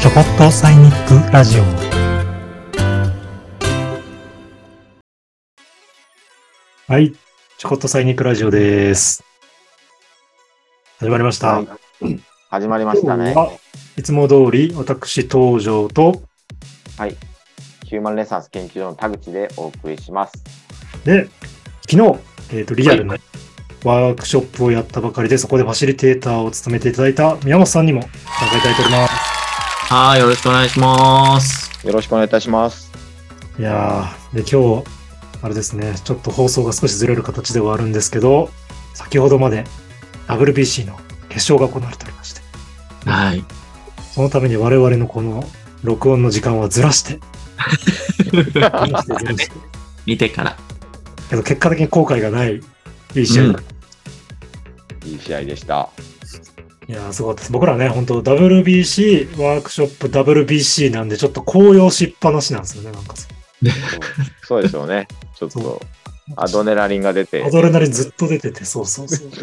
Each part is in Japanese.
ちょこっとサイニックラジオ。はい。ちょこっとサイニックラジオです。始まりました、はい。始まりましたね。いつも通り私登場とはい。ヒューマンレッサンス研究所の田口でお送りします。で昨日、えー、とリアルなワークショップをやったばかりで、そこでファシリテーターを務めていただいた宮本さんにも参加いただいておりますはい、よろしくお願いします。よろしくお願いいたします。いやー、で、今日、あれですね、ちょっと放送が少しずれる形ではあるんですけど、先ほどまで WBC の決勝が行われておりまして、はい。そのために我々のこの録音の時間はずらして 見てから。けど結果的に後悔がないいい試合、うんいい試合でした。いやー、すごかったです。僕らね、本当 WBC ワークショップ WBC なんで、ちょっと高揚しっぱなしなんですよね、なんかそう そうでしょうね。ちょっそとアドネラリンが出てア。ドレナリンずっと出てて、そうそうそう。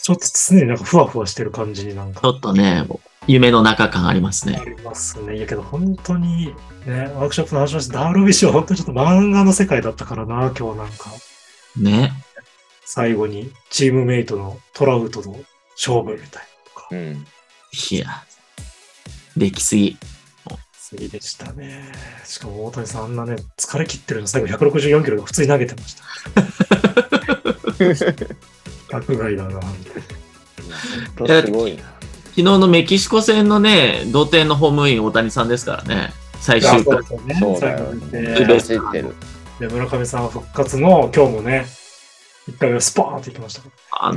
ちょっと常になんかふわふわしてる感じになんかちょっとね、夢の中感ありますね。ありますね。いやけど本当にね、ワークショップの話をして WBC は本当にちょっと漫画の世界だったからな、今日なんか。ね。最後にチームメイトのトラウトの勝負みたいなとか、うん。いや、できすぎ。すぎでしたね。しかも大谷さんあんなね、疲れ切ってるの最後164キロで普通に投げてました。学外だな、すごいな。昨日のメキシコ戦のね、同点のホームイン大谷さんですからね。最終回。ですよねそうだよね村上さん復活の今日もね、一回目スパーンっていきましたから。あ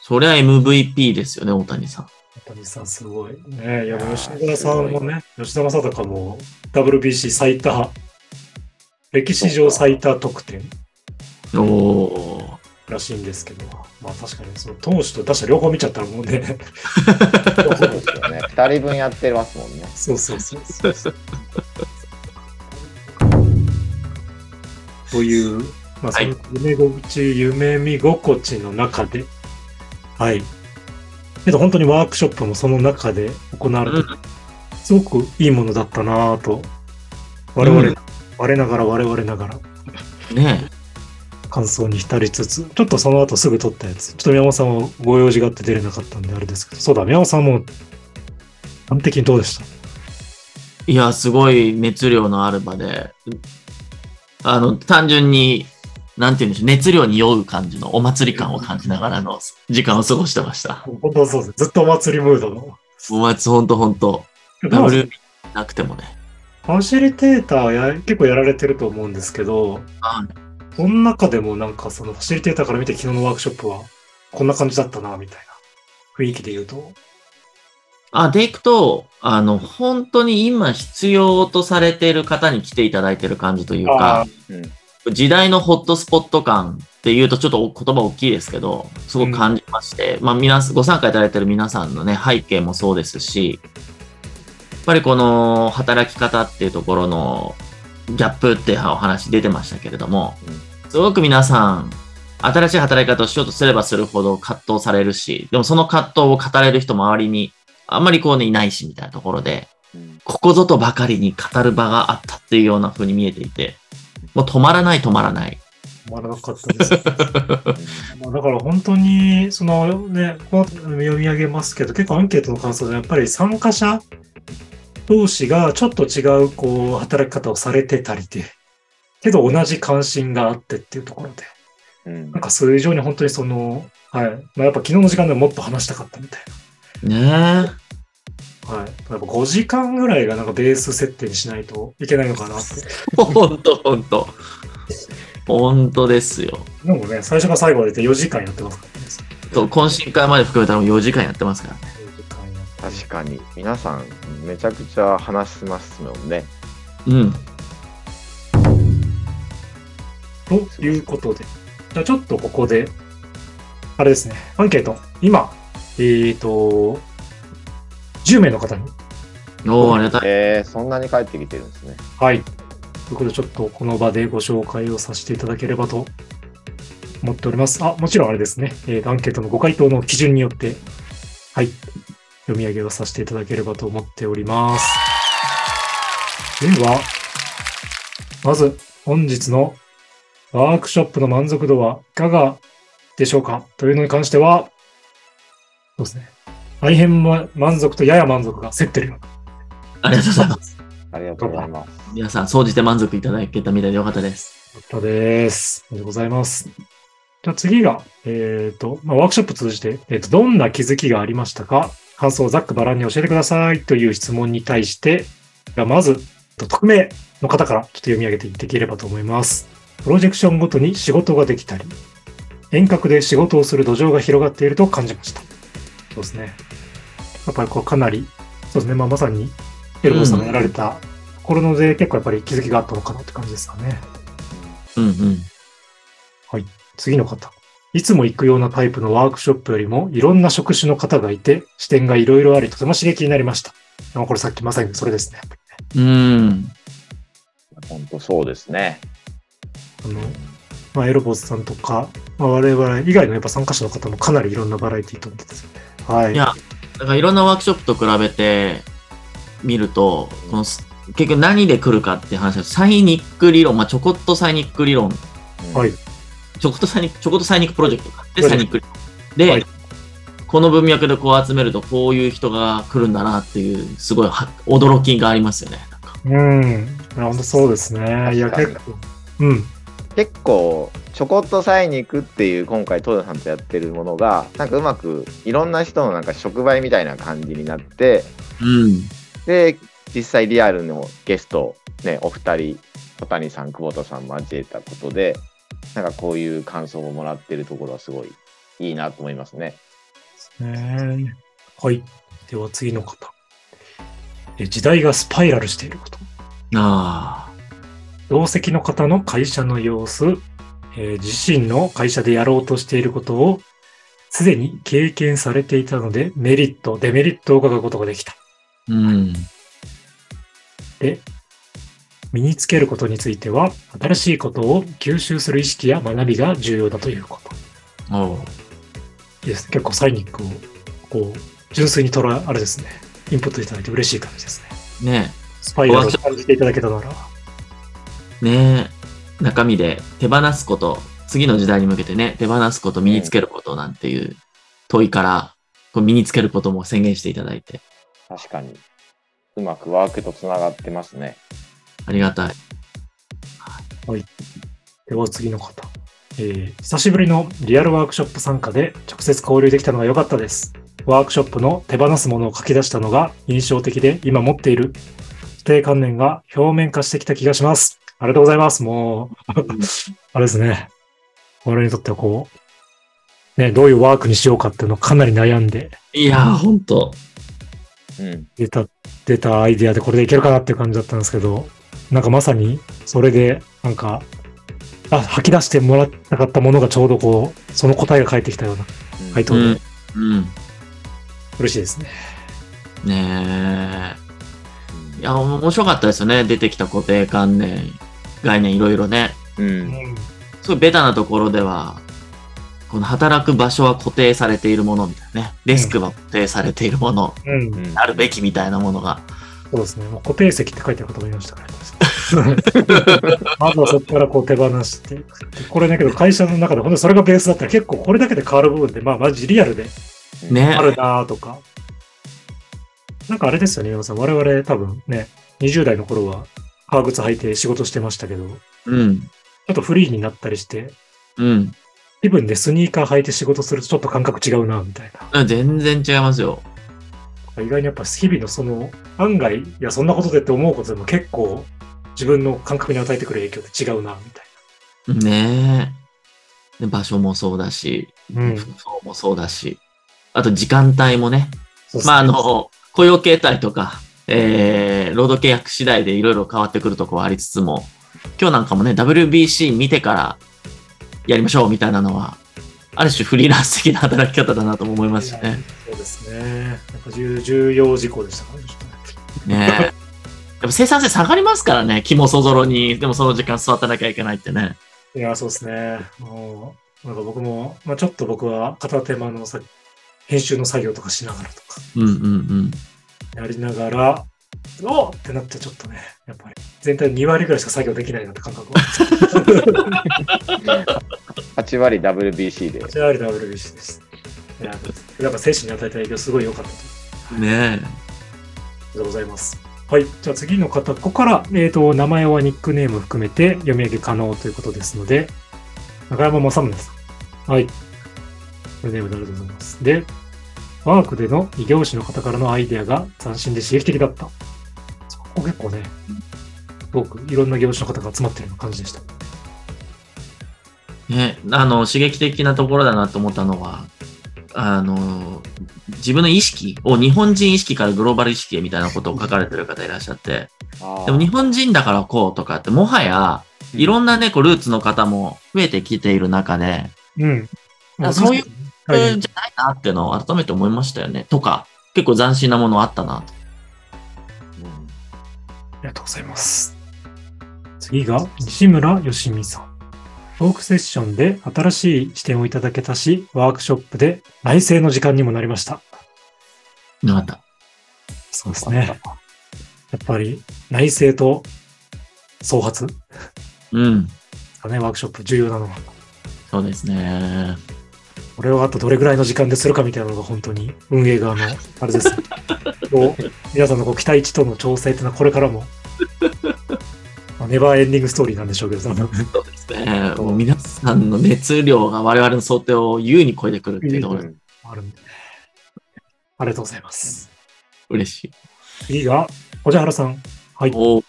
そりゃ MVP ですよね、大谷さん。大谷さんすごいね。いや、吉田さんもね、吉田正尚も WBC 最多、歴史上最多得点おおらしいんですけど、まあ確かにその投手と打者両方見ちゃったらもうね、そうですよね。二人分やってますもんね。そうそうそうそうそう。という、まあ、そはい。の夢心地、夢見心地の中で、はい。けど本当にワークショップもその中で行われて、うん。すごくいいものだったなぁと、我々、うん。我ながら我々ながら。ね感想に浸りつつ、ちょっとその後すぐ撮ったやつ、ちょっと宮本さんはご用事があって出れなかったんであれですけど、そうだ、宮本さんも完璧にどうでした？いや、すごい熱量のある場で、あの、単純に、なんて言うんでしょう、熱量に酔う感じのお祭り感を感じながらの時間を過ごしてました。本当そうです。ずっとお祭りムードの。お祭り、ほんとほんと。フ W なくてもね。ァシリテーターや結構やられてると思うんですけど、はいその中でもなんかそのファシリテーターから見て昨日のワークショップはこんな感じだったな、みたいな雰囲気で言うと。あ、でいくと、あの、本当に今必要とされている方に来ていただいている感じというか、うん。時代のホットスポット感っていうとちょっと言葉大きいですけど、すごく感じまして、まあ皆さん、ご参加いただいている皆さんのね、背景もそうですし、やっぱりこの働き方っていうところのギャップってお話出てましたけれども、すごく皆さん、新しい働き方をしようとすればするほど葛藤されるし、でもその葛藤を語れる人周りにあんまりこうね、いないしみたいなところで、うん。ここぞとばかりに語る場があったっていうような風に見えていて、もう止まらない止まらない。止まらなかったです。まあだから本当に、そのね、こ読み上げますけど、結構アンケートの感想でやっぱり参加者同士がちょっと違うこう働き方をされてたりで、けど同じ関心があってっていうところで、うんなんかそれ以上に本当にその、はい。まあ、やっぱ昨日の時間でももっと話したかったみたいねえ。な。はい。やっぱ5時間ぐらいがなんかベース設定にしないといけないのかなって。ほんとほんと。ほんとですよ。でもね、最初から最後までで4時間やってますからね。そう懇親会まで含めたらもう4時間やってますからね。4時間やって確かに。皆さん、めちゃくちゃ話しますもんね。うん。ということで、じゃあちょっとここで、あれですね、アンケート、今、えっ、と、10名の方に、おー、ありがたい。えー、そんなに帰ってきてるんですね。はい。ということで、ちょっとこの場でご紹介をさせていただければと思っております。あ、もちろんあれですね、えーアンケートのご回答の基準によって、はい、読み上げをさせていただければと思っております。では、まず本日のワークショップの満足度はいかがでしょうか？というのに関しては、そうですね。大変ま満足とやや満足が競ってるような。ありがとうございます。ありがとうございます。皆さん、総じて満足いただけたみたいでよかったです。よかったです。ありがとうございます。じゃあ次が、えっ、と、まあ、ワークショップ通じて、えっ、と、どんな気づきがありましたか？感想をざっくばらんに教えてくださいという質問に対して、がまず、と匿名の方からちょっと読み上げていっていければと思います。プロジェクションごとに仕事ができたり、遠隔で仕事をする土壌が広がっていると感じました。そうですね。やっぱりこうかなり、そうですね。まあ、まさに、エルボーさんがやられたところので、結構やっぱり気づきがあったのかなって感じですかね。うんうん。次の方。いつも行くようなタイプのワークショップよりもいろんな職種の方がいて視点がいろいろありとても刺激になりました。あこれさっきまさにそれですね。うん。本当そうですね。あの、まあ、エロボスさんとか、まあ、我々以外のやっぱ参加者の方もかなりいろんなバラエティと思ってですよね。はい。いや、だからいろんなワークショップと比べて見ると、このす結局何で来るかっていう話は、サイニック理論、まあ、ちょこっとサイニック理論、うんはい。ちょこっとサイニック、ちょこっとサイニックプロジェクトがあって、はいサイニック理論。で、はいこの文脈でこう集めると、こういう人が来るんだなっていう、すごいは驚きがありますよね。なんかうん。本当そうですね。いや、結構。うん。結構ちょこっとサイに行くっていう今回トヨさんとやってるものがなんかうまくいろんな人のなんか触媒みたいな感じになってうん。で実際リアルのゲストねお二人小谷さん久保田さん交えたことでなんかこういう感想をもらってるところはすごいいいなと思いますね。ねはい。では次の方。え時代がスパイラルしていること。ああ。同席の方の会社の様子、えー自身の会社でやろうとしていることをすでに経験されていたのでメリット、デメリットを伺うことができた。うん。で、身につけることについては新しいことを吸収する意識や学びが重要だということ。おですね。結構サイニックをこう純粋に捉え、あれですね。インプットいただいて嬉しい感じですね。ねスパイラルを感じていただけたなら。ね中身で手放すこと、次の時代に向けてね、手放すこと、身につけることなんていう問いから、こう身につけることも宣言していただいて、確かにうまくワークとつながってますね。ありがたい。では次の方。えー久しぶりのリアルワークショップ参加で直接交流できたのが良かったです。ワークショップの手放すものを書き出したのが印象的で今持っている固定観念が表面化してきた気がします。ありがとうございます。もう、あれですね。我々にとってはこう、ね、どういうワークにしようかっていうのをかなり悩んでいやー、ほんと。うん、出た、出たアイデアでこれでいけるかなっていう感じだったんですけど、なんかまさにそれで、なんか、あ、吐き出してもらったかったものがちょうどこう、その答えが返ってきたようなうん回答で、うん。うん。嬉しいですね。ねえ。いや、面白かったですよね。出てきた固定観念、概念いろいろね。う、うんん。すごいベタなところでは、この働く場所は固定されているものみたいなね。デスクは固定されているもの、うん。うんあるべきみたいなものが。そうですね。もう固定席って書いてる方もいましたから、ね、まずはそこからこう手放して。でこれだけど会社の中で本当にそれがベースだったら結構これだけで変わる部分で、まあマジリアルでねあるなとか。なんかあれですよね、山さん。我々多分ね、20代の頃は革靴履いて仕事してましたけど、ちうん。ょっとフリーになったりして、うん。気分でスニーカー履いて仕事するとちょっと感覚違うな、みたいな。全然違いますよ。意外にやっぱ日々のその案外、いや、そんなことでって思うことでも結構自分の感覚に与えてくる影響って違うな、みたいねえ。で場所もそうだし、な。うん。服装もそうだし、あと時間帯もね。ねまあ、あの、雇用形態とか、えー、労働契約次第でいろいろ変わってくるところはありつつも、今日なんかもね、WBC 見てからやりましょうみたいなのは、ある種フリーランス的な働き方だなとも思いますしね。そうですね。やっぱ重重要事項でしたねねえ。やっぱ生産性下がりますからね、気もそぞろに、でもその時間座ってなきゃいけないってね。いや、そうですね。もう、なんか僕も、まあちょっと僕は片手間のさ編集の作業とかしながらとか、うんうんうん。やりながら、おっってなってちょっとね、やっぱり全体2割ぐらいしか作業できないなって感覚は。8割 WBC で。8割 WBC です。いや、やっぱ精神に与えた影響すごい良かったと。ねありがとうございます。はい。じゃあ次の方、ここから、えっ、と、名前はニックネーム含めて読み上げ可能ということですので、中山正宗さん。はい。これネームでありがとうございます。で、ワークでの異業種の方からのアイデアが斬新で刺激的だった。そこ結構ね、すごくいろんな業種の方が集まってるような感じでした。え。ねあの、刺激的なところだなと思ったのは、あの、自分の意識を日本人意識からグローバル意識へみたいなことを書かれてる方いらっしゃって、でも日本人だからこうとかって、もはや、いろんなね、こう、ルーツの方も増えてきている中で、うん。あそういうはい、えーじゃないなっていうのを改めて思いましたよね。とか、結構斬新なものあったなと。うんありがとうございます。次が西村よしみさん。トークセッションで新しい視点をいただけたし、ワークショップで内政の時間にもなりました。よかった。そうですね。やっぱり内政と創発でうん。ね、ワークショップ重要なのは。そうですね。これをあとどれぐらいの時間でするかみたいなのが本当に運営側のあれです 皆さんのこう期待値との調整っていうのはこれからも、まあネバーエンディングストーリーなんでしょうけど、そうですね。もう皆さんの熱量が我々の想定を優に超えてくるっていうところでうんあるんで。ありがとうございます。嬉しい。次が、小じ原さん。はい。お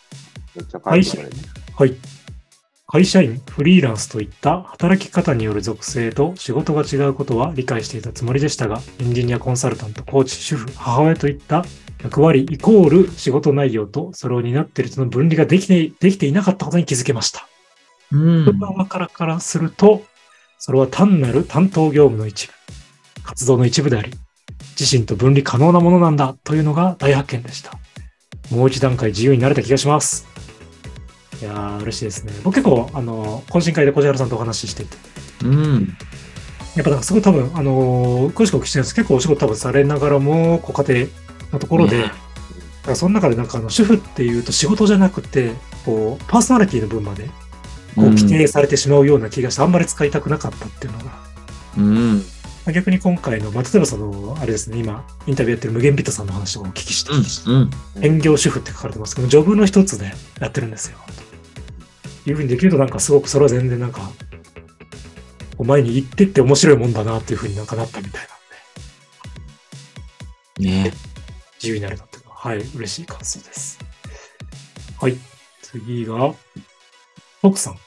はい。会社員、フリーランスといった働き方による属性と仕事が違うことは理解していたつもりでしたが、エンジニア、コンサルタント、コーチ、主婦、母親といった役割イコール仕事内容とそれを担っている人の分離ができてできていなかったことに気づけました。うん。人側からからすると、それは単なる担当業務の一部、活動の一部であり、自身と分離可能なものなんだというのが大発見でした。もう一段階自由になれた気がします。いやー、嬉しいですね。僕結構、あの、懇親会で小原さんとお話ししていて、うん。やっぱなんかすごい多分、あのー詳しくお聞きしてるんです結構お仕事多分されながらも、ご家庭のところで、ねだからその中でなんかあの主婦っていうと仕事じゃなくて、こう、パーソナリティの分まで、こう、規定されてしまうような気がして、あんまり使いたくなかったっていうのが、うん。まあ逆に今回の、まあ、例えばその、あれですね、今、インタビューやってる無限ビットさんの話とかお聞きして、うん。うん。専業主婦って書かれてますけど、ジョブの一つでやってるんですよ。いうふうにできるとなんかすごくそれは全然なんか、こう前に行ってって面白いもんだなっていうふうになんかなったみたいなんで、ね自由になれたっていうのは、はい、嬉しい感想です。はい、次が、奥さん。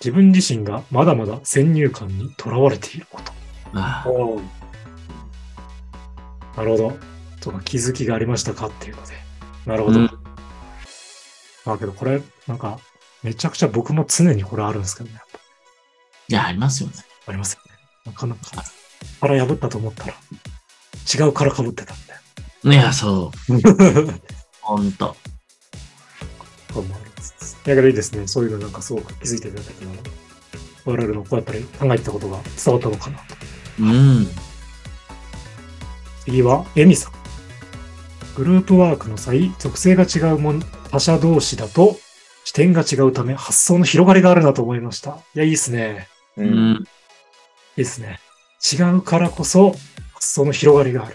自分自身がまだまだ先入観にとらわれていること。あなるほど。とか気づきがありましたかっていうので。なるほど。うんだけどこれ、なんか、めちゃくちゃ僕も常にこれあるんですけどね。やっぱいや、ありますよね。ありますよね。なかなか、殻破ったと思ったら、違う殻被ってたんで。いや、そう。ほんと。これもあります。だけどいいですね。そういうのなんかすごく気づいていただけたら、我々のこうやっぱり考えてたことが伝わったのかなと。うん。次は、エミさん。グループワークの際、属性が違うもん他者同士だと、視点が違うため、発想の広がりがあるなと思いました。いや、いいですね。う。うんん。いいですね。違うからこそ、発想の広がりがある。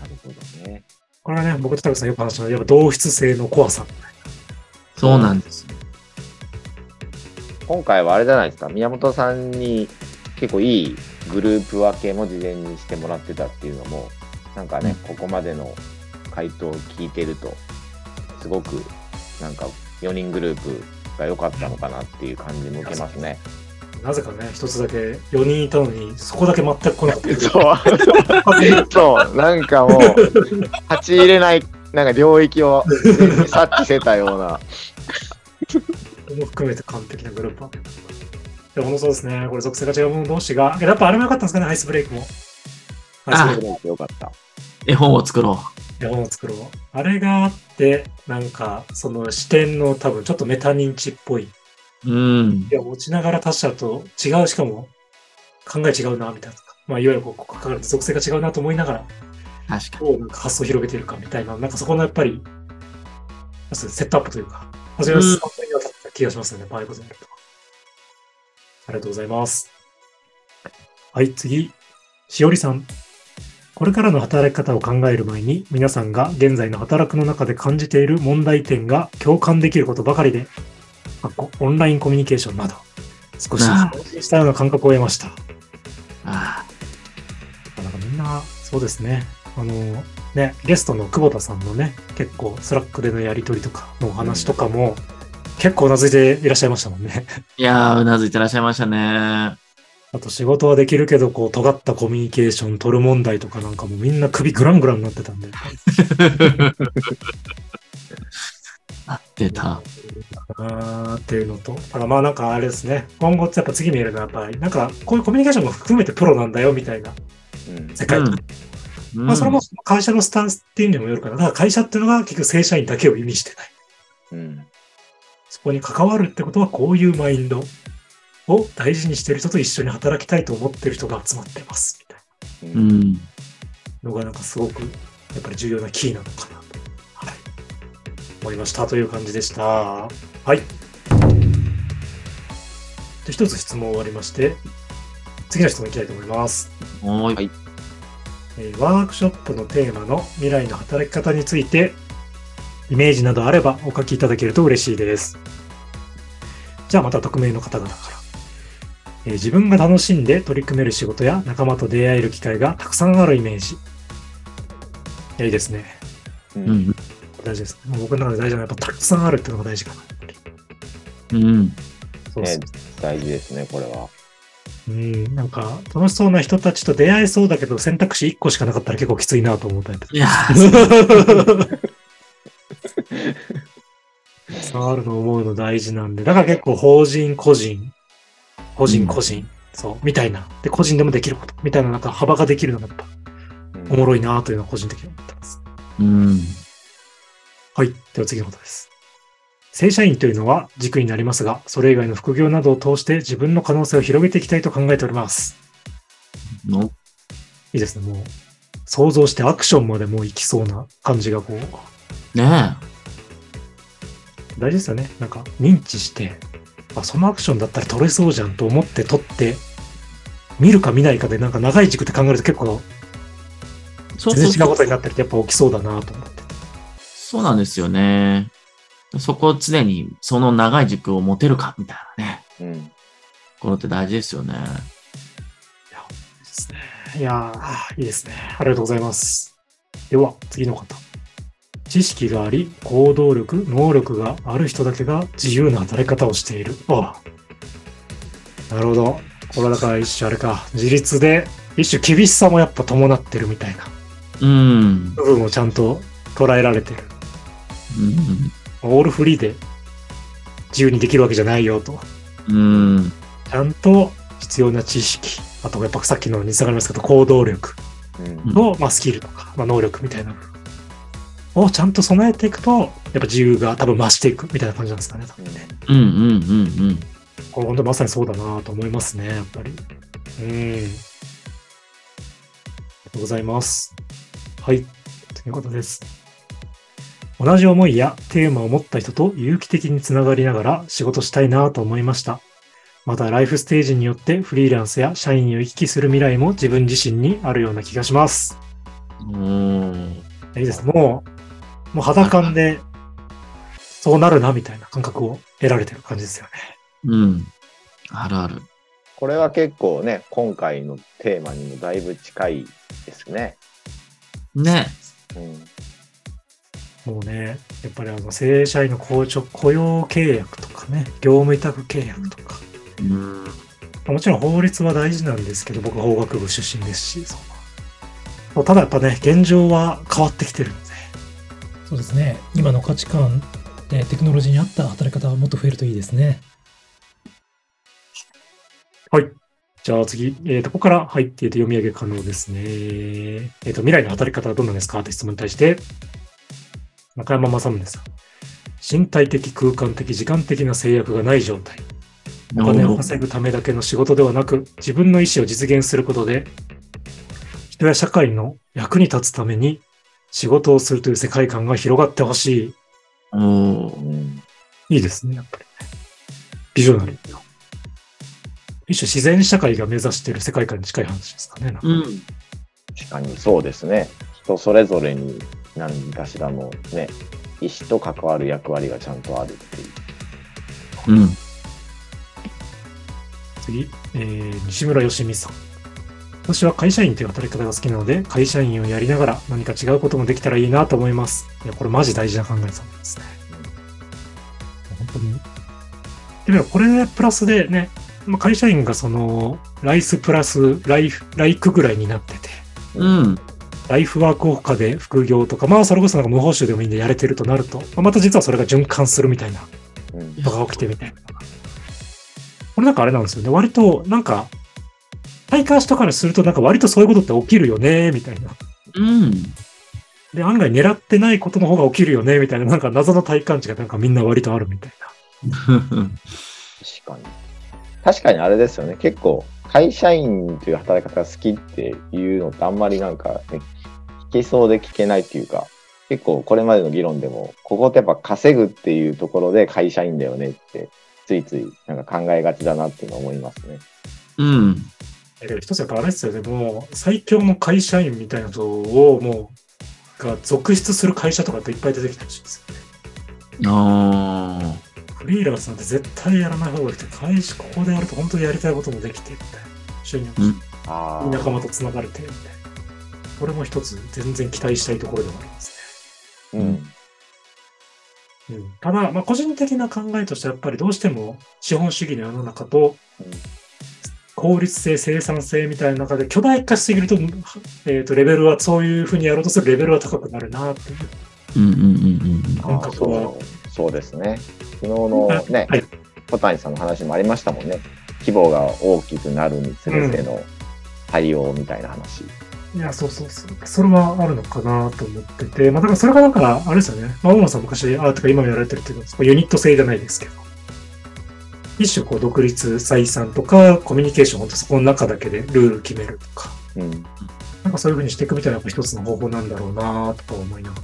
なるほどね。これはね、僕とタクさんよく話したのは、やっぱ同質性の怖さ。そうなんです。今回はあれじゃないですか、宮本さんに結構いいグループ分けも事前にしてもらってたっていうのも、なんかね、ここまでの回答を聞いてると、すごくなんか4人グループが良かったのかなっていう感じも受けますね。なぜかね、一つだけ4人いたのに、そこだけ全く来なかった。そう、そう、なんかもう、立ち入れない、なんか領域を察知してたような。も含めて完璧なグループ。でも、そうですね。これ属性が違う者同士が、やっぱあれも良かったんですかね、アイスブレイクも。アイスブレイクよかった。絵本を作ろ絵本を作ろう。あれがあって、なんか、その視点の多分ちょっとメタ認知っぽい。う。うんい。や、持ちながら他者と違う、しかも、考え違うな、みたいなとか。まあ、いわゆるこう、ここから属性が違うなと思いながら、確かに。発想を広げているかみたいな、なんかそこのやっぱり、セットアップというか、初めは本当に当たった気がしますよね、ああいうことやると。ありがとうございます。はい、次。しおりさん。これからの働き方を考える前に、皆さんが現在の働くの中で感じている問題点が共感できることばかりで、オンラインコミュニケーションなど、少ししたような感覚を得ました。あなんかみんな、そうですね。あの、ね、ゲストの久保田さんのね、結構スラックでのやりとりとかのお話とかも、結構うなずいていらっしゃいましたもんね。いやー、うなずいてらっしゃいましたね。あと仕事はできるけど、こう、尖ったコミュニケーション取る問題とかなんかもみんな首グラングランになってたんで。合ってた。あーっていうのと、だからまあなんかあれですね、今後ってやっぱ次見えるのはやっぱり、なんかこういうコミュニケーションも含めてプロなんだよみたいなうん世界観。うんまあそれも会社のスタンスっていうにもよるから、だから会社っていうのが結局正社員だけを意味してない。うんそこに関わるってことはこういうマインドを大事にしてる人と一緒に働きたいと思ってる人が集まってますみたいうんうん。なのがなんかすごくやっぱり重要なキーなのかなと、はい、思いましたという感じでした。はい。で一つ質問終わりまして、次の質問いきたいと思います。はいえーワークショップのテーマの未来の働き方について、イメージなどあればお書きいただけると嬉しいです。じゃあまた匿名の方々から。えー自分が楽しんで取り組める仕事や仲間と出会える機会がたくさんあるイメージ。いや、いいですね。ううんん。大事です。もう僕の中で大事なのはやっぱたくさんあるっていうのが大事かな。やっぱりうん。そうそうね大事ですね、これは。うん、なんか楽しそうな人たちと出会えそうだけど選択肢1個しかなかったら結構きついなと思うタイプ。いやある の思うの大事なんで、だから結構法人個人、個人個人、そう、みたいな。で、個人でもできること、みたいななんか幅ができるのがやっぱうんおもろいなというのは個人的に思ってます。うん。はい。では次のことです。正社員というのは軸になりますが、それ以外の副業などを通して自分の可能性を広げていきたいと考えております。のいいですね、もう。想像してアクションまでもう行きそうな感じがこう、ね大事ですよね。なんか認知して、あ、そのアクションだったら取れそうじゃんと思って取って、見るか見ないかでなんか長い軸って考えると結構え。そう全然違うことになってるとやっぱ起きそうだなと思って。そうなんですよね。そこを常にその長い軸を持てるかみたいなね。うんこれって大事ですよね。ですね。いやー、いいですね。ありがとうございます。では、次の方。知識があり、行動力、能力がある人だけが自由な働き方をしている。ああなるほど。これはだから一種あれか、自立で、一種厳しさもやっぱ伴ってるみたいなうん。部分をちゃんと捉えられてる。うん。オールフリーで自由にできるわけじゃないよと。うん。ちゃんと必要な知識、あとやっぱさっきのにつながりますけど、行動力。うんの、まあ、スキルとか、まあ、能力みたいな部分をちゃんと備えていくと、やっぱ自由が多分増していくみたいな感じなんですかね。多分ねうん。うん。うん。これ本当まさにそうだなと思いますね、やっぱり。うん。ありがとうございます。はい。ということです。同じ思いやテーマを持った人と有機的につながりながら仕事したいなと思いました。またライフステージによってフリーランスや社員を行き来する未来も自分自身にあるような気がします。うん。いいです。もう、もう肌感で、そうなるな、みたいな感覚を得られてる感じですよね。うん。あるある。これは結構ね、今回のテーマにもだいぶ近いですね。ね。うんもうね、やっぱりあの、正社員の雇用雇用契約とかね、業務委託契約とか、うん。もちろん法律は大事なんですけど、僕は法学部出身ですし、そうただやっぱね、現状は変わってきてるので、そうですね。今の価値観でテクノロジーに合った働き方はもっと増えるといいですね。はい。じゃあ次、えっ、と、ここから入っていて読み上げ可能ですね。えっ、と、未来の働き方はどんなんですか？って質問に対して、中山正宗さん。身体的、空間的、時間的な制約がない状態。お金を稼ぐためだけの仕事ではなく、自分の意思を実現することで、人や社会の役に立つために仕事をするという世界観が広がってほしおーうんい。いいですね、やっぱりね。ビジョナリーな。一種自然社会が目指している世界観に近い話ですかね。かうん。確かにそうですね。人それぞれに何かしらのね、意思と関わる役割がちゃんとあるっていう。うん。次、えー西村義美さん。私は会社員という働き方が好きなので、会社員をやりながら何か違うこともできたらいいなと思います。いや、これマジ大事な考えさんですね。本当に。でもこれプラスでね、まあ、会社員がその、ライスプラスライフ、ライクぐらいになってて、うん。ライフワークを他で副業とか、まあそれこそなんか無報酬でもいいんでやれてるとなると、まあまた実はそれが循環するみたいなとが起きてみたいな。これなんかあれなんですよね。割となんか、体感しとからするとなんか割とそういうことって起きるよね、みたいな。うん。で、案外狙ってないことの方が起きるよね、みたいな、なんか謎の体感値がなんかみんな割とあるみたい確かに。確かにあれですよね。結構、会社員という働き方が好きっていうのってあんまりなんか、ね、聞けそうで聞けないっていうか、結構これまでの議論でも、ここってやっぱ稼ぐっていうところで会社員だよねって、ついついなんか考えがちだなっていうのは思いますね。うん。な。だけど一つやっぱあれですよね。もう最強の会社員みたいな人をもう、が続出する会社とかっていっぱい出てきてほしいですよね。ああ。フリーランスなんて絶対やらない方がいいって、会社ここでやると本当にやりたいこともできて、みたいな。収入も仲間と繋がれて、みたいな。これも一つ全然期待したいところではありますね。うん。うん、ただ、まあ、個人的な考えとしてはやっぱりどうしても資本主義の世の中と効率性、生産性みたいな中で巨大化しすぎると、えっ、と、レベルは、そういうふうにやろうとするレベルは高くなるなっていううんうんうんうん感覚は。そうそうですね。昨日のね、はい小谷さんの話もありましたもんね。規模が大きくなるにつれての対応みたいな話。いや、そうそうそう。それはあるのかなと思ってて、まあ、だからそれがなんか、あれですよね。まあ、大野さん昔、あ、とか今もやられてるけど、ユニット制じゃないですけど、一種こう独立採算とか、コミュニケーション、本当そこの中だけでルール決めるとか、うん。なんかそういうふうにしていくみたいな一つの方法なんだろうなとか思いながら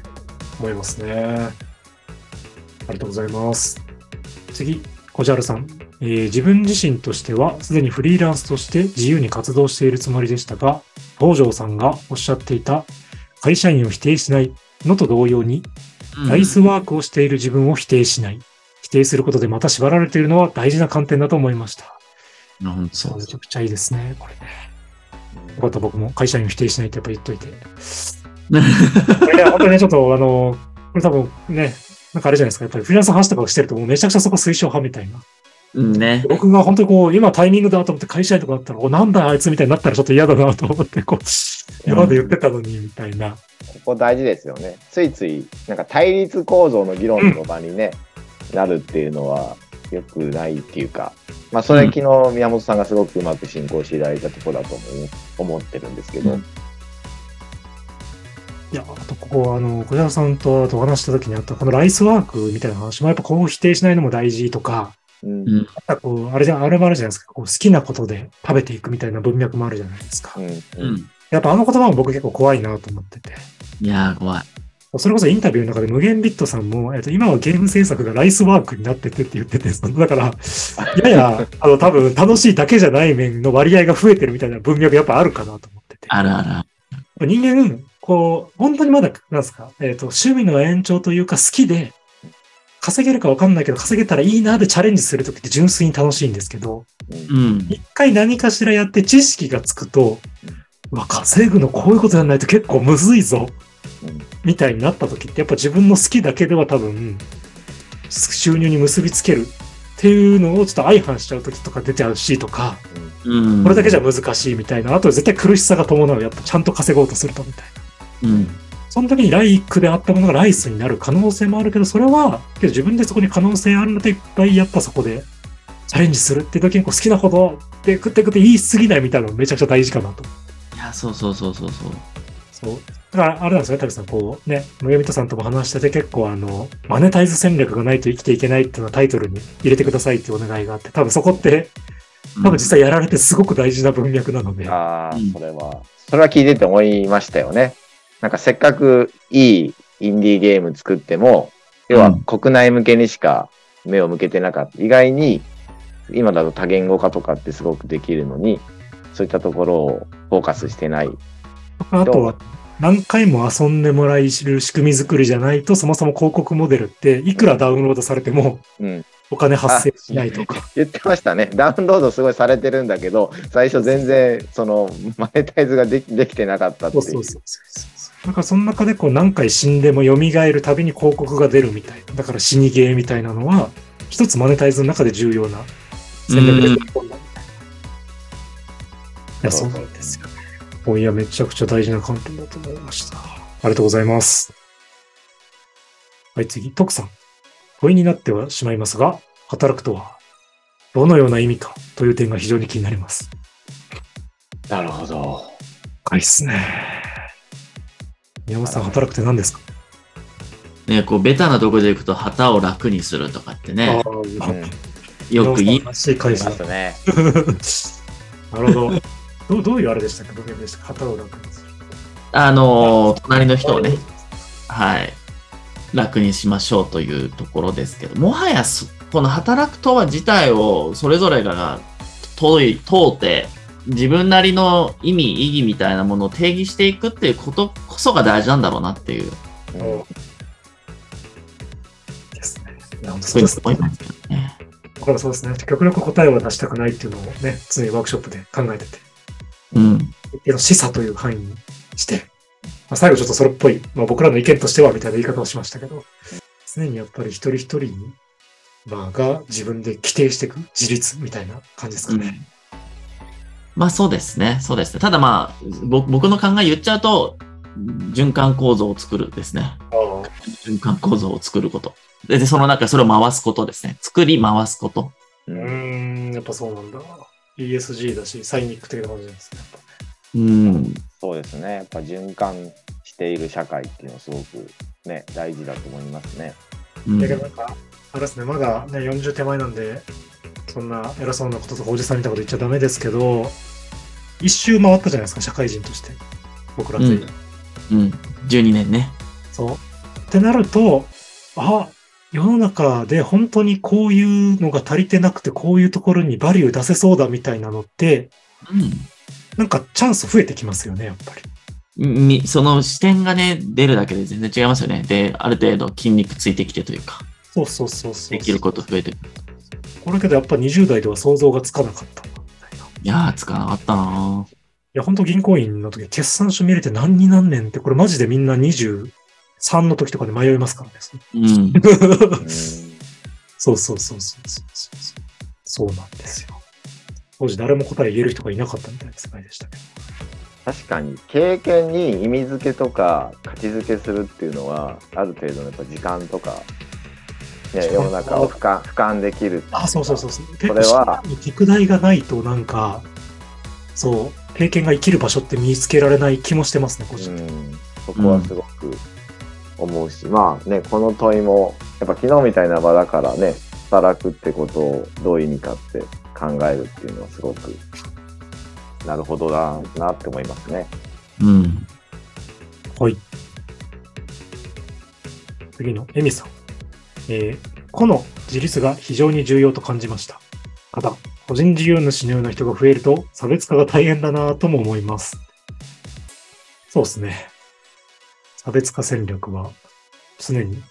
思いますね。ありがとうございます。次、小ジャルさん。えー自分自身としては、すでにフリーランスとして自由に活動しているつもりでしたが、北条さんがおっしゃっていた、会社員を否定しないのと同様に、うん。ライスワークをしている自分を否定しない。否定することでまた縛られているのは大事な観点だと思いました。あ本当そうめちゃくちゃいいですね、これね。よかった、僕も会社員を否定しないってやっぱ言っといて。これね、本当にね、ちょっとあの、これ多分ね、なんかあれじゃないですか、やっぱりフリーランスの話とかをしてると、もうめちゃくちゃそこ推奨派みたいな。うんね。僕が本当にこう、今タイミングだと思って会社員とかだったら、お、なんだあいつみたいになったらちょっと嫌だなと思って、こう、今まで言ってたのに、みたいな。ここ大事ですよね。ついつい、なんか対立構造の議論の場にね、なるっていうのは良くないっていうか、まあそれうん昨日宮本さんがすごくうまく進行していただいたところだと思う思ってるんですけど、うんいや、あとここ、あの、小沢さんとあとお話した時にあった、このライスワークみたいな話も、やっぱこう否定しないのも大事とか、うんうんなんかこう、あれじゃ、あれもあるじゃないですか、こう好きなことで食べていくみたいな文脈もあるじゃないですか。うんううんん。やっぱあの言葉も僕結構怖いなと思ってて。いやー、怖い。それこそインタビューの中で無限ビットさんも、えっと、今はゲーム制作がライスワークになっててって言ってて、だから、やや、あの、多分楽しいだけじゃない面の割合が増えてるみたいな文脈やっぱあるかなと思ってて。あるある。人間、こう、本当にまだ、なんですか、えっ、と、趣味の延長というか好きで、稼げるか分かんないけど、稼げたらいいなでチャレンジするときって純粋に楽しいんですけど、うん。一回何かしらやって知識がつくと、うわ、稼ぐのこういうことやらないと結構むずいぞ、うんみたいになった時って、やっぱ自分の好きだけでは多分、収入に結びつけるっていうのをちょっと相反しちゃう時とか出ちゃうしとか、うん。これだけじゃ難しいみたいな、あと絶対苦しさが伴う、やっぱちゃんと稼ごうとするとみたいな。うん。その時にライクであったものがライスになる可能性もあるけど、それは、けど自分でそこに可能性あるので、いっぱいやっぱそこでチャレンジするっていう時にこう好きなことで食って食って言い過ぎないみたいなのめちゃくちゃ大事かなと。いや、そうそうそうそうそう。そう。だから、あれなんですよね、タクさん。こう、ね、むやみとさんとも話してて、結構あの、マネタイズ戦略がないと生きていけないっていうのはタイトルに入れてくださいっていうお願いがあって、多分そこって、多分実際やられてすごく大事な文脈なので、ああうん、それは、それは聞いてて思いましたよね。なんかせっかくいいインディーゲーム作っても、要はうん国内向けにしか目を向けてなかった。意外に、今だと多言語化とかってすごくできるのに、そういったところをフォーカスしてない。あとは、何回も遊んでもらえる仕組み作りじゃないと、そもそも広告モデルって、いくらダウンロードされてもうん。お金発生しないとか。言ってましたね。ダウンロードすごいされてるんだけど、最初全然、その、マネタイズができできてなかったっていうう。そそうそうそう。だからその中でこう何回死んでも蘇るたびに広告が出るみたいな。だから死にゲーみたいなのは、一つマネタイズの中で重要な戦略でうん取り込んだみたいな。いや、そうなんですよね。おいや、めちゃくちゃ大事な観点だと思いました。ありがとうございます。はい、次、徳さん。問いになってはしまいますが、働くとは、どのような意味かという点が非常に気になります。なるほど。深いっすね。宮本さん、働くって何ですか？ね、こう、ベタなところでいくと、旗を楽にするとかってね。よく言いますね。なるほど。どうどういうあれでしたっけ？どういうあれでした？か旗を楽にす。る。あのー隣の人をね、はい、楽にしましょうというところですけど、もはやそこの働くとは自体をそれぞれが通い通って、自分なりの意味、意義みたいなものを定義していくっていうことこそが大事なんだろうなっていう、うんそうですね。だからそうですね。極力答えは出したくないっていうのをね、常にワークショップで考えてて、うん。一定の示唆という範囲にして、まあ、最後ちょっとそれっぽい、まあ、僕らの意見としてはみたいな言い方をしましたけど、常にやっぱり一人一人に、まあ、が自分で規定していく自立みたいな感じですかね。まあそうですね。そうですね。ただまあ、ぼ僕の考え言っちゃうと、循環構造を作るですね。循環構造を作ること。で、でその中、それを回すことですね。作り回すこと。うん、やっぱそうなんだ。ESG だし、サイニック的な感じなんですね。やっぱうん。そうですね。やっぱ循環している社会っていうのはすごくね、大事だと思いますね。うんだけどなんか、あれですね、まだね、40手前なんで、そんな偉そうなこととかおじさんみたいなこと言っちゃダメですけど、一周回ったじゃないですか、社会人として。僕ら全員。うんうん。12年ね。そう。ってなると、あ、世の中で本当にこういうのが足りてなくて、こういうところにバリュー出せそうだみたいなのって、うん。なんかチャンス増えてきますよね、やっぱり。みその視点がね、出るだけで全然違いますよね。で、ある程度筋肉ついてきてというか、そうそうそうそう。できること増えてくる。これけどやっぱ20代では想像がつかなかったな、みたいな。いいやー、つかなかったなや、本当銀行員の時、決算書見れて何になんねんって、これマジでみんな23の時とかで迷いますからね。うん。うん そうそうそうそうそうそう。そうなんですよ。当時誰も答え言える人がいなかったみたいな世界でしたけど。確かに経験に意味付けとか価値付けするっていうのはある程度のやっぱ時間とか、ね、世の中を俯瞰俯瞰できるあ、そうそうそうそう。これは結構、聞く台がないとなんか、そう、経験が生きる場所って見つけられない気もしてますね、個人的に。うん、そこはすごく思うし、まあねこの問いもやっぱ昨日みたいな場だからね働くってことをどういう意味かって考えるっていうのはすごくなるほどだなって思いますね。うん。はい。次のエミさん。えー、個の自立が非常に重要と感じました。ただ、個人事業主のような人が増えると差別化が大変だなとも思います。そうですね。差別化戦略は常に。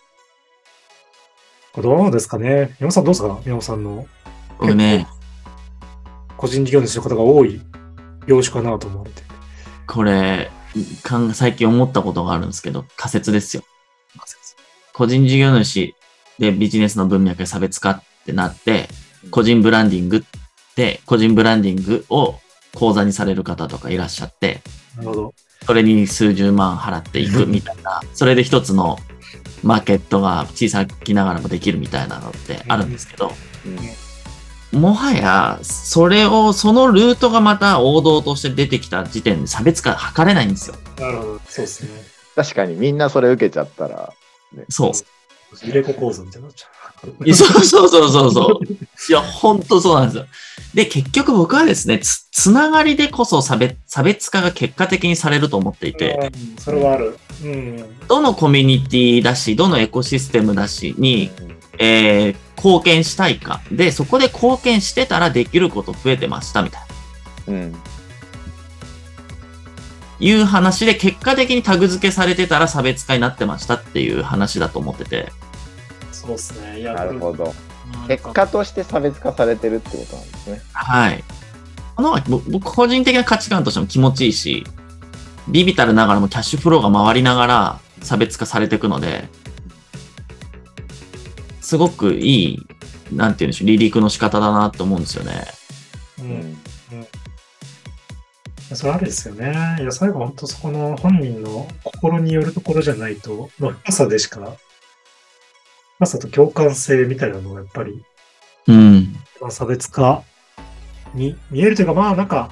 どうですかね？山本さんどうですか？山本さんの僕ね、個人事業主の方が多い業種かなと思われて。これ、最近思ったことがあるんですけど、仮説ですよ。個人事業主でビジネスの文脈で差別化ってなって、個人ブランディングって、個人ブランディングを講座にされる方とかいらっしゃって、なるほど。それに数十万払っていくみたいな、それで一つのマーケットが小さきながらもできるみたいなのってあるんですけど、うんもはや、それを、そのルートがまた王道として出てきた時点で差別化図れないんですよ。なるほど。そうですね。確かにみんなそれ受けちゃったら、そう。入れ子構造みたいになっちゃう。そうそうそうそうそう。いや、本当そうなんですよ。で、結局僕はですね、つ、つながりでこそ差別、差別化が結果的にされると思っていて、うんそれはある。うん。どのコミュニティだし、どのエコシステムだしに、えー、貢献したいか。で、そこで貢献してたらできること増えてましたみたいな。うん。いう話で結果的にタグ付けされてたら差別化になってましたっていう話だと思ってて。そうですね。いや、なるほど。うん結果として差別化されてるってことなんですね。はい。このぼ僕個人的な価値観としても気持ちいいし、ビビたるながらもキャッシュフローが回りながら差別化されていくので、すごくいい、なんていうんでしょう、離陸の仕方だなと思うんですよね。う。うんん。それあるですよね。いや、最後本当そこの本人の心によるところじゃないと、の深さでしか、深さと共感性みたいなのがやっぱり、うん。まあ、差別化に見えるというか、まあなんか、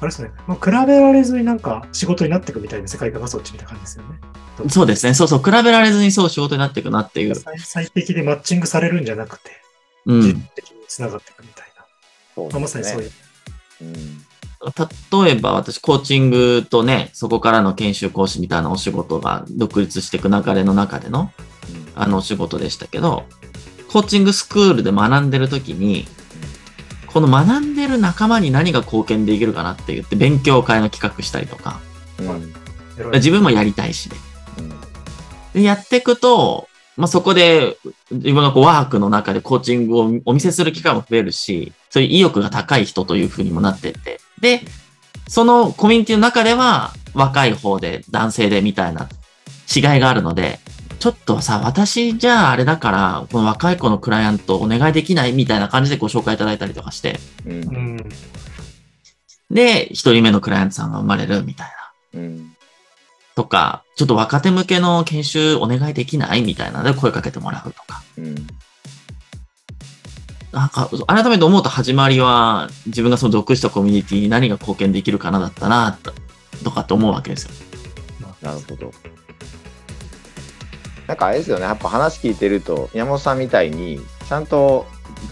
あれですね、まあ、比べられずになんか仕事になっていくみたいな世界観がそっちみたいな感じですよね。そうですね。そうそう。比べられずにそう仕事になっていくなっていう。最最適でマッチングされるんじゃなくて、うん。実的につながっていくみたいな。そうまあ、まさにそういう。うん。例えば私、コーチングとね、そこからの研修講師みたいなお仕事が独立していく流れの中での、あのお仕事でしたけど、コーチングスクールで学んでる時に、この学んでる仲間に何が貢献できるかなって言って勉強会の企画したりとか、うん。自分もやりたいしで。でやっていくと、まあ、そこで自分がこうワークの中でコーチングをお見せする機会も増えるし、そういう意欲が高い人というふうにもなってって。で、そのコミュニティの中では若い方で男性でみたいな違いがあるので、ちょっとさ、私じゃああれだから、この若い子のクライアントお願いできないみたいな感じでご紹介いただいたりとかして、うん。うん。で、一人目のクライアントさんが生まれるみたいな。うん。とか、ちょっと若手向けの研修お願いできないみたいなので声かけてもらうとか。うん。なんか、改めて思うと始まりは、自分がその属したコミュニティに何が貢献できるかなだったな、とかって思うわけですよ。なるほど。なんかあれですよね、やっぱ話聞いてると、宮本さんみたいに、ちゃんと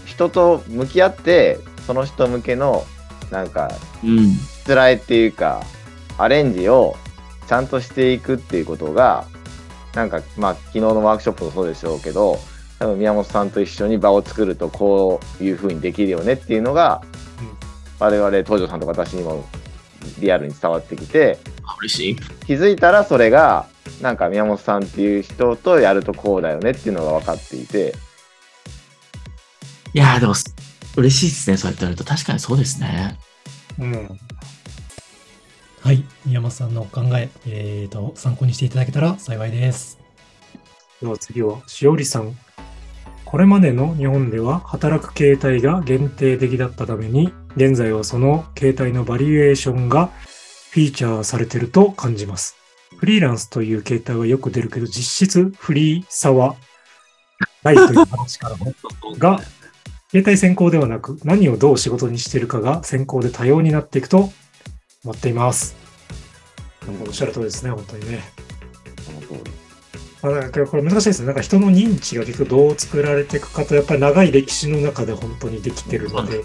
人と向き合って、その人向けの、なんか、うん。しつらえっていうか、アレンジをちゃんとしていくっていうことが、なんか、まあ、昨日のワークショップもそうでしょうけど、多分宮本さんと一緒に場を作るとこういう風にできるよねっていうのが、我々東條さんとか私にもリアルに伝わってきてあ嬉しい。気づいたらそれがなんか宮本さんっていう人とやるとこうだよねっていうのが分かっていていやーでも、嬉しいですね。そうやって言われると。確かにそうですね。うん。はい。宮本さんのお考え、えーと、参考にしていただけたら幸いです。では次は、しおりさん。これまでの日本では働く形態が限定的だったために、現在はその形態のバリエーションがフィーチャーされてると感じます。フリーランスという形態はよく出るけど、実質フリーさはないという話からも。が、形態先行ではなく、何をどう仕事にしているかが先行で多様になっていくと思っています。おっしゃる通りですね、本当にね。まあ、だからこれ難しいですね。なんか人の認知が結局どう作られていくかと、やっぱり長い歴史の中で本当にできてるので、ね。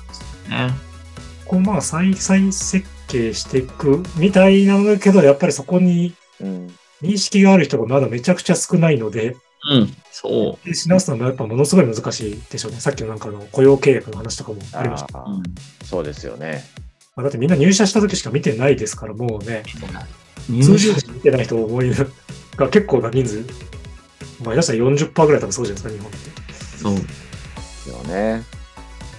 こうまあ再再設計していくみたいなんだけど、やっぱりそこにうん認識がある人がまだめちゃくちゃ少ないので、うん。そう。でし直すのはやっぱものすごい難しいでしょうね。さっきのなんかあの雇用契約の話とかもありました。そうですよねまあだってみんな入社した時しか見てないですから、もうね、入数十社年見てない人を思いが結構な人数、まあ、下手したら40%ぐらい多分そうじゃないですか、日本って。そう。ですよね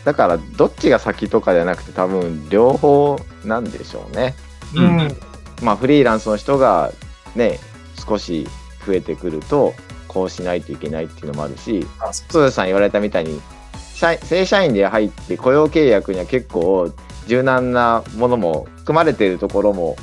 だからどっちが先とかじゃなくて多分両方なんでしょうねうんまあフリーランスの人がね少し増えてくるとこうしないといけないっていうのもあるしあそうさん言われたみたいに社員正社員で入って雇用契約には結構柔軟なものも含まれているところも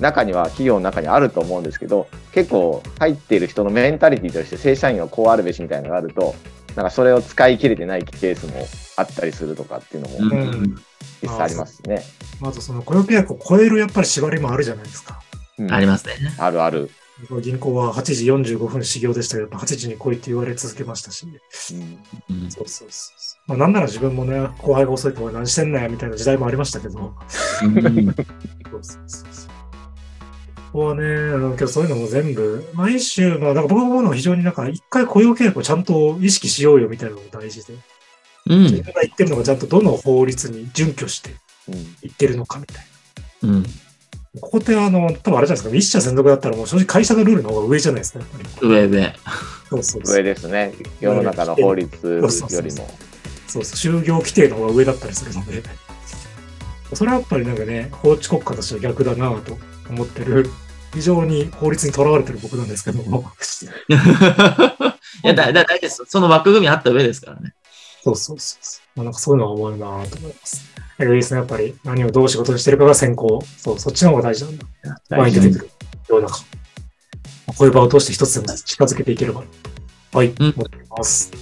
中には企業の中にあると思うんですけど結構入っている人のメンタリティとして正社員はこうあるべしみたいなのがあるとなんかそれを使い切れてないケースもあったりするとかっていうのもうんうん実際ありますね。あとその雇用契約を超えるやっぱり縛りもあるじゃないですか。うんありますね。あるある。銀行は8時45分始業でしたけど、やっぱ8時に来いって言われ続けましたし。うんうんそうそうそうそう。まあなんなら自分もね、後輩が遅いと何してんねんみたいな時代もありましたけど。うんそうそうそうそう。ここはね、あの今日そういうのも全部、毎週、まあ、なんか僕が思うのは非常になんか、一回雇用契約をちゃんと意識しようよみたいなのが大事で、うん自分が言ってるのがちゃんとどの法律に準拠してうん言ってるのかみたいうんな。ここってあの、多分あれじゃないですか、一社専属だったらもう正直会社のルールの方が上じゃないですか、やっぱり。上上。そうそうそう上ですね。世の中の法律よりも。そうそう、就業規定の方が上だったりするので、それはやっぱりなんかね、法治国家としては逆だなぁと思ってる、非常に法律にとらわれてる僕なんですけども、いや、だ、だ、大丈夫です。その枠組みあった上ですからね。そうそうそうそう。まあ、なんかそういうのは思うなぁと思います。いいですね、やっぱり何をどう仕事にしてるかが先行。そう、そっちの方が大事なんだ。前に出てくる世の中。こういう場を通して一つでも近づけていければ。はい、うん思っています。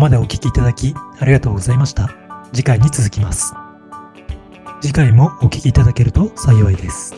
ここまでお聞きいただきありがとうございました。次回に続きます。次回もお聴きいただけると幸いです。